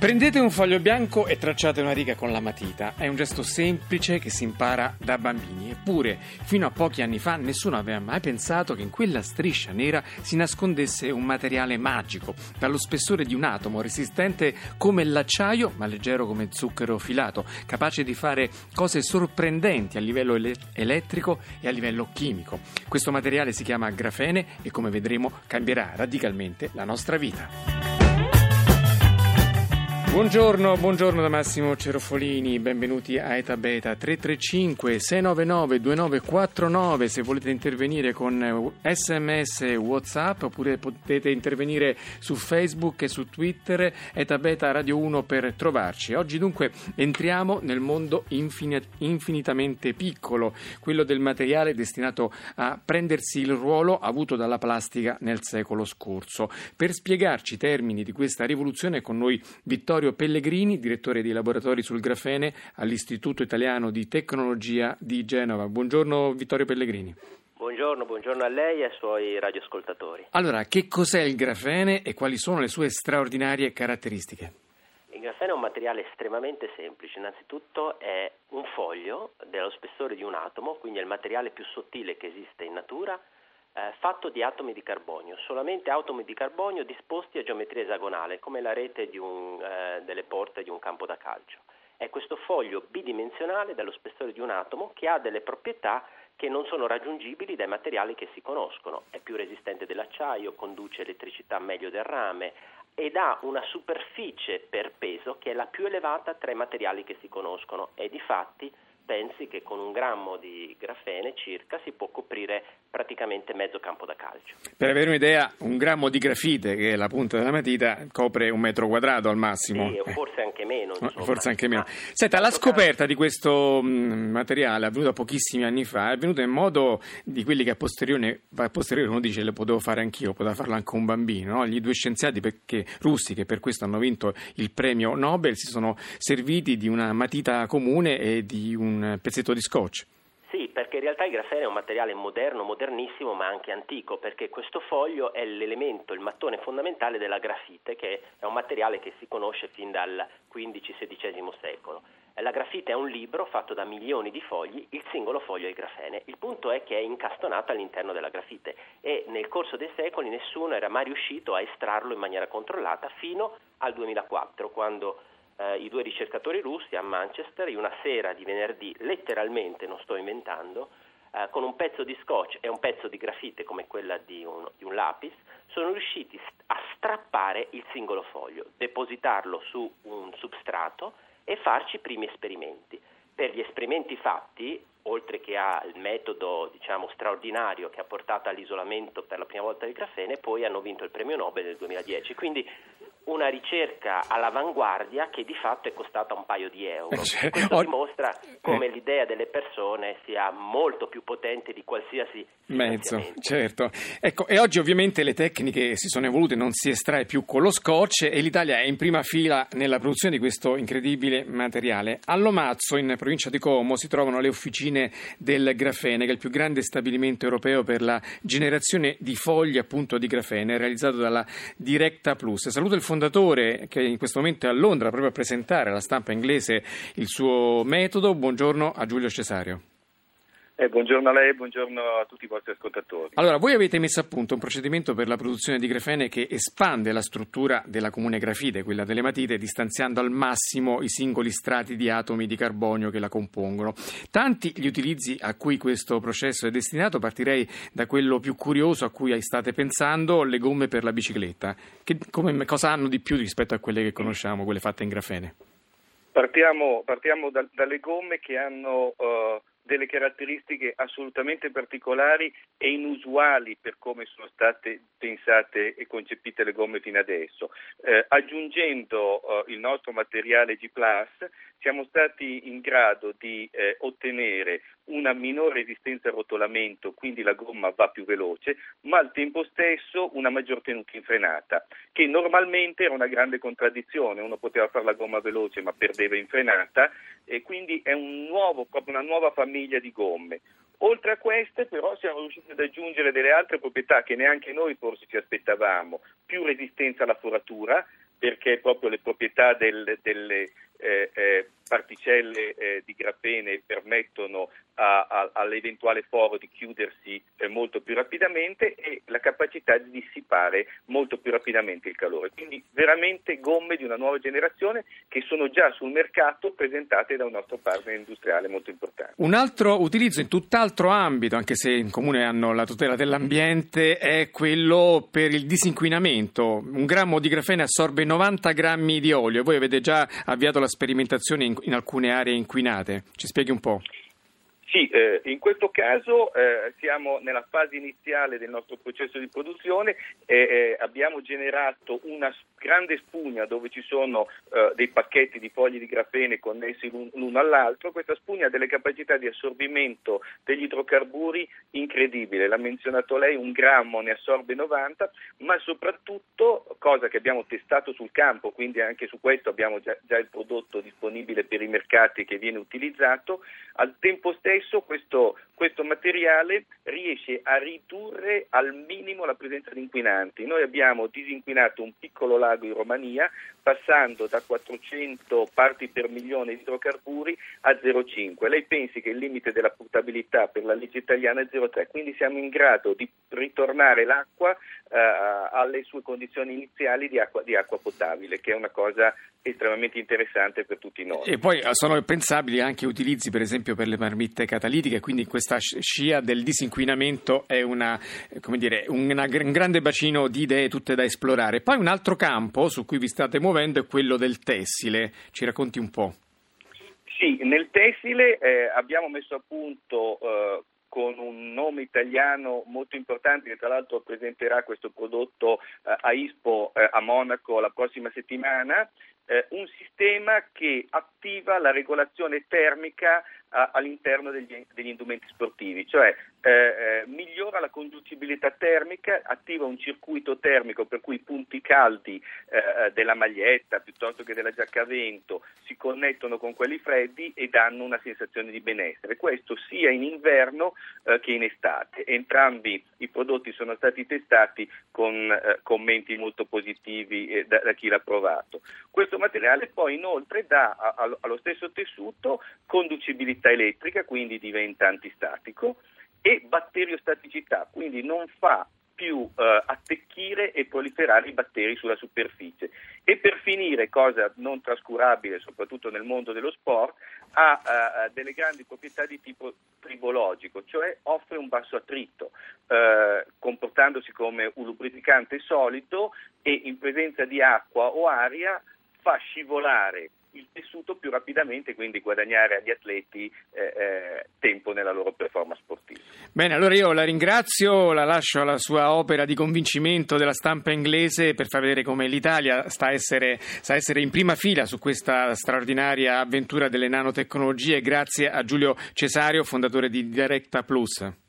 Prendete un foglio bianco e tracciate una riga con la matita. È un gesto semplice che si impara da bambini. Eppure, fino a pochi anni fa, nessuno aveva mai pensato che in quella striscia nera si nascondesse un materiale magico, dallo spessore di un atomo, resistente come l'acciaio, ma leggero come zucchero filato, capace di fare cose sorprendenti a livello ele- elettrico e a livello chimico. Questo materiale si chiama grafene e, come vedremo, cambierà radicalmente la nostra vita. Buongiorno, buongiorno da Massimo Cerofolini, benvenuti a Eta Beta 335 699 2949 se volete intervenire con sms whatsapp oppure potete intervenire su Facebook e su Twitter Eta Beta Radio 1 per trovarci. Oggi dunque entriamo nel mondo infin- infinitamente piccolo, quello del materiale destinato a prendersi il ruolo avuto dalla plastica nel secolo scorso. Per spiegarci i termini di questa rivoluzione con noi Vittorio Vittorio Pellegrini, direttore di laboratori sul grafene all'Istituto Italiano di Tecnologia di Genova. Buongiorno Vittorio Pellegrini. Buongiorno, buongiorno a lei e ai suoi radioascoltatori. Allora, che cos'è il grafene e quali sono le sue straordinarie caratteristiche? Il grafene è un materiale estremamente semplice, innanzitutto è un foglio dello spessore di un atomo, quindi è il materiale più sottile che esiste in natura eh, fatto di atomi di carbonio, solamente atomi di carbonio disposti a geometria esagonale, come la rete un, eh, delle porte di un campo da calcio. È questo foglio bidimensionale dello spessore di un atomo che ha delle proprietà che non sono raggiungibili dai materiali che si conoscono. È più resistente dell'acciaio, conduce elettricità meglio del rame ed ha una superficie per peso che è la più elevata tra i materiali che si conoscono e di fatti pensi che con un grammo di grafene circa si può coprire praticamente mezzo campo da calcio. Per avere un'idea, un grammo di grafite, che è la punta della matita, copre un metro quadrato al massimo. Sì, forse anche meno. Insomma. Forse anche meno. Senta, la scoperta di questo mm, materiale avvenuta pochissimi anni fa è avvenuta in modo di quelli che a posteriore, a posteriore uno dice lo potevo fare anch'io, poteva farlo anche un bambino. No? Gli due scienziati perché, russi che per questo hanno vinto il premio Nobel si sono serviti di una matita comune e di un pezzetto di scotch. Sì, perché in realtà il grafene è un materiale moderno, modernissimo, ma anche antico, perché questo foglio è l'elemento, il mattone fondamentale della grafite, che è un materiale che si conosce fin dal XV-XVI secolo. La grafite è un libro fatto da milioni di fogli, il singolo foglio è il grafene. Il punto è che è incastonato all'interno della grafite e nel corso dei secoli nessuno era mai riuscito a estrarlo in maniera controllata fino al 2004, quando eh, i due ricercatori russi a Manchester in una sera di venerdì, letteralmente, non sto inventando, eh, con un pezzo di scotch e un pezzo di grafite come quella di un, di un lapis, sono riusciti a strappare il singolo foglio, depositarlo su un substrato e farci i primi esperimenti. Per gli esperimenti fatti, oltre che al metodo diciamo, straordinario che ha portato all'isolamento per la prima volta del grafene, poi hanno vinto il premio Nobel nel 2010. Quindi una ricerca all'avanguardia che di fatto è costata un paio di euro. Eh, cioè, Questo oh, dimostra come eh. l'idea delle persone sia molto più potente di qualsiasi mezzo. Certo. Ecco, e oggi ovviamente le tecniche si sono evolute, non si estrae più con lo scotch e l'Italia è in prima fila nella produzione di questo incredibile materiale. A Lomazzo, in provincia di Como, si trovano le officine del grafene, che è il più grande stabilimento europeo per la generazione di foglie appunto di grafene, realizzato dalla Directa Plus. Saluto il fondatore che in questo momento è a Londra proprio a presentare alla stampa inglese il suo metodo. Buongiorno a Giulio Cesario. Eh, buongiorno a lei buongiorno a tutti i vostri ascoltatori. Allora, voi avete messo a punto un procedimento per la produzione di grafene che espande la struttura della comune grafite, quella delle matite, distanziando al massimo i singoli strati di atomi di carbonio che la compongono. Tanti gli utilizzi a cui questo processo è destinato, partirei da quello più curioso a cui state pensando, le gomme per la bicicletta. Che, come, cosa hanno di più rispetto a quelle che conosciamo, quelle fatte in grafene? Partiamo, partiamo da, dalle gomme che hanno... Uh delle caratteristiche assolutamente particolari e inusuali per come sono state pensate e concepite le gomme fino adesso. Eh, aggiungendo eh, il nostro materiale G+, siamo stati in grado di eh, ottenere una minore resistenza al rotolamento, quindi la gomma va più veloce, ma al tempo stesso una maggior tenuta in frenata, che normalmente era una grande contraddizione, uno poteva fare la gomma veloce ma perdeva in frenata e quindi è un nuovo, una nuova famiglia di gomme. Oltre a queste però siamo riusciti ad aggiungere delle altre proprietà che neanche noi forse ci aspettavamo, più resistenza alla foratura, perché proprio le proprietà del, delle eh, eh, particelle eh, di grafene permettono a, a, all'eventuale foro di chiudersi eh, molto più rapidamente e la capacità di dissipare molto più rapidamente il calore. Quindi veramente gomme di una nuova generazione che sono già sul mercato presentate da un nostro partner industriale molto importante. Un altro utilizzo in tutt'altro ambito, anche se in comune hanno la tutela dell'ambiente, è quello per il disinquinamento. Un grammo di grafene assorbe 90 grammi di olio. Voi avete già avviato la sperimentazione in, in alcune aree inquinate. Ci spieghi un po'? Sì, eh, in questo caso eh, siamo nella fase iniziale del nostro processo di produzione e eh, abbiamo generato una grande spugna dove ci sono eh, dei pacchetti di fogli di grafene connessi l'uno all'altro. Questa spugna ha delle capacità di assorbimento degli idrocarburi incredibile. L'ha menzionato lei, un grammo ne assorbe 90, ma soprattutto, cosa che abbiamo testato sul campo, quindi anche su questo abbiamo già, già il prodotto disponibile per i mercati che viene utilizzato, al tempo stesso spesso questo, questo, materiale riesce a ridurre al minimo la presenza di inquinanti. Noi abbiamo disinquinato un piccolo lago in Romania passando da 400 parti per milione di idrocarburi a 0,5. Lei pensi che il limite della portabilità per la legge italiana è 0,3, quindi siamo in grado di ritornare l'acqua alle sue condizioni iniziali di acqua, di acqua potabile, che è una cosa estremamente interessante per tutti noi. E poi eh, sono pensabili anche utilizzi per esempio per le marmitte catalitiche, quindi questa scia del disinquinamento è una, dire, una, un grande bacino di idee tutte da esplorare. Poi un altro campo su cui vi state muovendo è quello del tessile, ci racconti un po'? Sì, nel tessile eh, abbiamo messo a punto eh, con un nome italiano molto importante che tra l'altro presenterà questo prodotto eh, a Ispo eh, a Monaco la prossima settimana, eh, un sistema che attiva la regolazione termica all'interno degli, degli, indumenti sportivi, cioè eh, eh, migliora la conducibilità termica, attiva un circuito termico per cui i punti caldi eh, della maglietta piuttosto che della giacca a vento si connettono con quelli freddi e danno una sensazione di benessere. Questo sia in inverno eh, che in estate. Entrambi i prodotti sono stati testati con eh, commenti molto positivi eh, da, da, chi l'ha provato. Questo materiale poi inoltre dà a, a, allo stesso tessuto conducibilità mobilità elettrica, quindi diventa antistatico, e batteriostaticità, quindi non fa più eh, attecchire e proliferare i batteri sulla superficie. E per finire, cosa non trascurabile soprattutto nel mondo dello sport, ha eh, delle grandi proprietà di tipo tribologico, cioè offre un basso attrito, eh, comportandosi come un lubrificante solido e in presenza di acqua o aria fa scivolare il tessuto più rapidamente, quindi guadagnare agli atleti eh, eh, tempo nella loro performance sportiva. Bene, allora io la ringrazio, la lascio alla sua opera di convincimento della stampa inglese per far vedere come l'Italia sta essere, sta essere in prima fila su questa straordinaria avventura delle nanotecnologie, grazie a Giulio Cesario, fondatore di Directa Plus.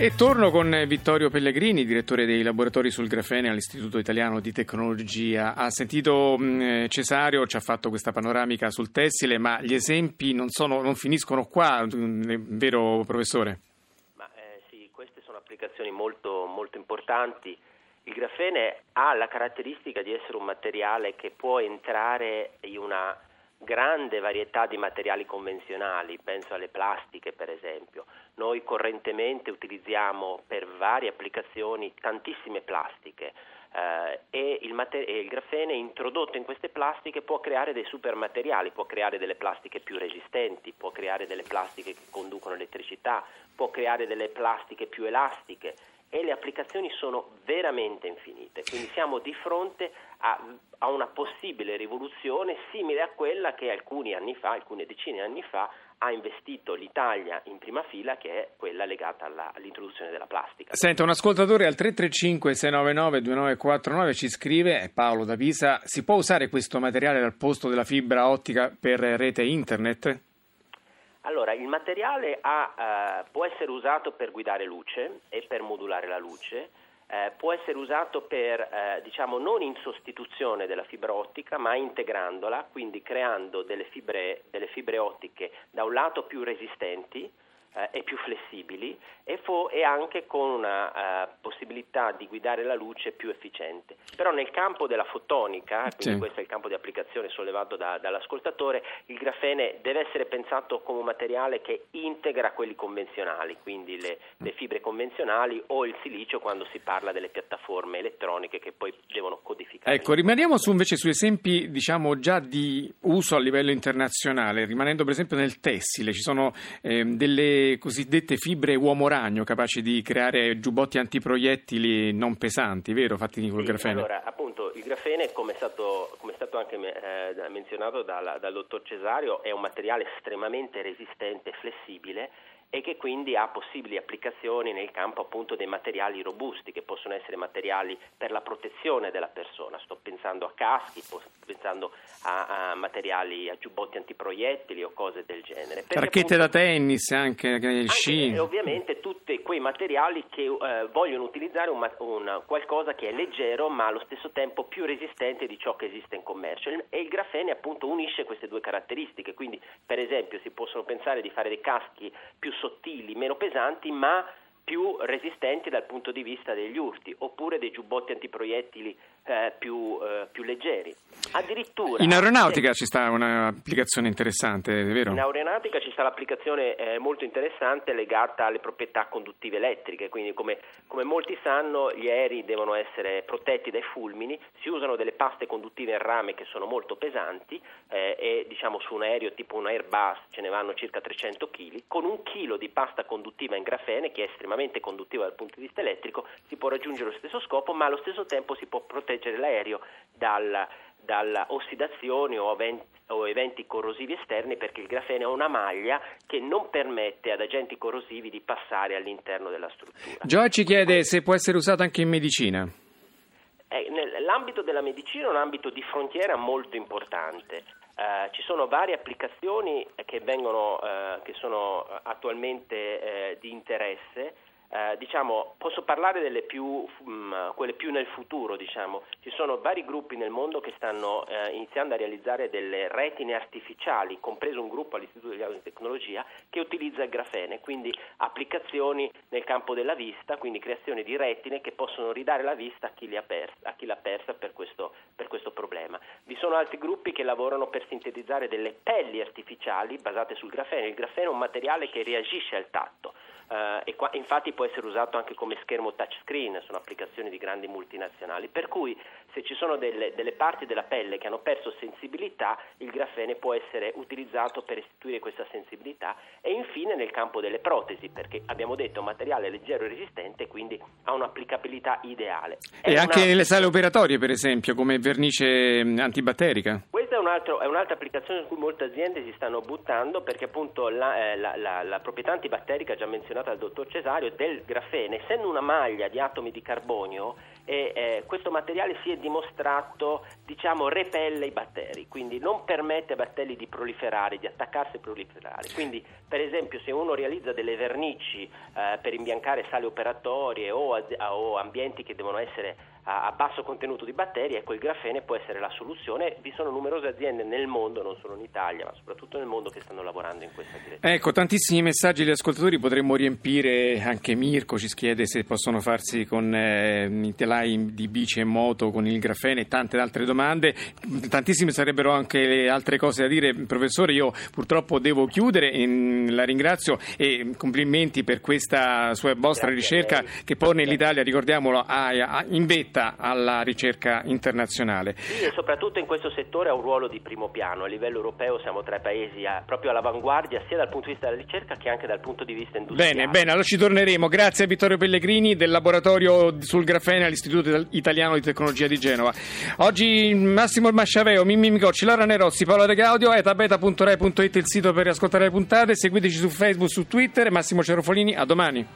E torno con Vittorio Pellegrini, direttore dei laboratori sul grafene all'Istituto Italiano di Tecnologia. Ha sentito mm, Cesario, ci ha fatto questa panoramica sul tessile, ma gli esempi non, sono, non finiscono qua, mm, vero professore? Ma, eh, sì, queste sono applicazioni molto, molto importanti. Il grafene ha la caratteristica di essere un materiale che può entrare in una grande varietà di materiali convenzionali, penso alle plastiche per esempio. Noi correntemente utilizziamo per varie applicazioni tantissime plastiche eh, e, il mater- e, il grafene introdotto in queste plastiche può creare dei supermateriali, può creare delle plastiche più resistenti, può creare delle plastiche che conducono elettricità, può creare delle plastiche più elastiche e le applicazioni sono veramente infinite, quindi siamo di fronte a, a, una possibile rivoluzione simile a quella che alcuni anni fa, alcune decine di anni fa, ha investito l'Italia in prima fila, che è quella legata alla, all'introduzione della plastica. Senta, un ascoltatore al 335-699-2949 ci scrive, è Paolo da Pisa, si può usare questo materiale al posto della fibra ottica per rete internet? Allora, il materiale ha, uh, può essere usato per guidare luce e per modulare la luce, uh, può essere usato per, uh, diciamo, non in sostituzione della fibra ottica, ma integrandola, quindi creando delle fibre, delle fibre ottiche da un lato più resistenti, eh, e più flessibili e, fo- e anche con una uh, possibilità di guidare la luce più efficiente. Però nel campo della fotonica, quindi sì. questo è il campo di applicazione sollevato da, dall'ascoltatore, il grafene deve essere pensato come un materiale che integra quelli convenzionali, quindi le, le fibre convenzionali o il silicio quando si parla delle piattaforme elettroniche che poi devono codificare. Ecco, rimaniamo su invece su esempi diciamo già di uso a livello internazionale, rimanendo per esempio nel tessile, ci sono eh, delle cosiddette fibre uomo-ragno capaci di creare giubbotti antiproiettili non pesanti, vero? Fatti col sì, grafene. Allora, appunto, il grafene, come è stato, come è stato anche eh, menzionato dal, dal dottor Cesario, è un materiale estremamente resistente e flessibile e che quindi ha possibili applicazioni nel campo appunto dei materiali robusti che possono essere materiali per la protezione della persona. Sto pensando a caschi, sto pensando a, a materiali, a giubbotti antiproiettili o cose del genere. Racchette da tennis, anche, anche sci. E ovviamente tutti quei materiali che eh, vogliono utilizzare un, un, qualcosa che è leggero ma allo stesso tempo più resistente di ciò che esiste in commercio. E il grafene appunto unisce queste due caratteristiche, quindi per esempio si possono pensare di fare dei caschi più sottili, meno pesanti, ma più resistenti dal punto di vista degli urti, oppure dei giubbotti antiproiettili eh, più, eh, più, leggeri. Addirittura, in aeronautica ci sta un'applicazione interessante, è vero? In aeronautica ci sta l'applicazione eh, molto interessante legata alle proprietà conduttive elettriche, quindi come, come, molti sanno gli aerei devono essere protetti dai fulmini, si usano delle paste conduttive in rame che sono molto pesanti eh, e diciamo su un aereo tipo un Airbus ce ne vanno circa 300 kg, con un chilo di pasta conduttiva in grafene che è estremamente conduttiva dal punto di vista elettrico si può raggiungere lo stesso scopo ma allo stesso tempo si può proteggere proteggere l'aereo dalla, dalla ossidazione o eventi, o eventi corrosivi esterni perché il grafene ha una maglia che non permette ad agenti corrosivi di passare all'interno della struttura. Joe ci chiede se può essere usato anche in medicina. Eh, l'ambito della medicina è un ambito di frontiera molto importante. Uh, ci sono varie applicazioni che, vengono, uh, che sono attualmente uh, di interesse eh, diciamo, posso parlare delle più, mh, mm, quelle più nel futuro, diciamo. ci sono vari gruppi nel mondo che stanno eh, iniziando a realizzare delle retine artificiali, compreso un gruppo all'Istituto di Tecnologia che utilizza il grafene, quindi applicazioni nel campo della vista, quindi creazione di retine che possono ridare la vista a chi, persa, a chi l'ha persa per questo, per questo problema. Vi sono altri gruppi che lavorano per sintetizzare delle pelli artificiali basate sul grafene, il grafene è un materiale che reagisce al tatto. Uh, e qua, infatti può essere usato anche come schermo touchscreen, sono applicazioni di grandi multinazionali, per cui se ci sono delle, delle, parti della pelle che hanno perso sensibilità, il grafene può essere utilizzato per restituire questa sensibilità e infine nel campo delle protesi, perché abbiamo detto è un materiale leggero e resistente, quindi ha un'applicabilità ideale. È e una... anche nelle sale operatorie, per esempio, come vernice antibatterica? Questa è, un altro, è, un'altra applicazione su cui molte aziende si stanno buttando perché appunto la, eh, la, la, la proprietà antibatterica già menzionata menzionata dal dottor Cesario, del grafene, essendo una maglia di atomi di carbonio, eh, eh, questo materiale si è dimostrato, diciamo, repelle i batteri, quindi non permette ai batteri di proliferare, di attaccarsi e proliferare. Quindi, per esempio, se uno realizza delle vernici eh, per imbiancare sale operatorie o, o ambienti che devono essere a, basso contenuto di batteri, ecco il grafene può essere la soluzione. Vi sono numerose aziende nel mondo, non solo in Italia, ma soprattutto nel mondo che stanno lavorando in questa direzione. Ecco, tantissimi messaggi degli ascoltatori potremmo riempire, anche Mirko ci chiede se possono farsi con eh, i telai di bici e moto con il grafene e tante altre domande. Tantissime sarebbero anche altre cose da dire. Professore, io purtroppo devo chiudere, la ringrazio e complimenti per questa sua vostra Grazie ricerca che pone l'Italia, ricordiamolo, a, a, in vetta rispetta alla ricerca internazionale. Sì, e soprattutto in questo settore ha un ruolo di primo piano. A livello europeo siamo tra i paesi a, proprio all'avanguardia sia dal punto di vista della ricerca che anche dal punto di vista industriale. Bene, bene, allora ci torneremo. Grazie a Vittorio Pellegrini del laboratorio sul grafene all'Istituto Italiano di Tecnologia di Genova. Oggi Massimo Masciaveo, Mimmi Micocci, Laura Nerozzi, Paolo De Gaudio, etabeta.rai.it il sito per ascoltare le puntate. Seguiteci su Facebook, su Twitter. Massimo Cerofolini, a domani.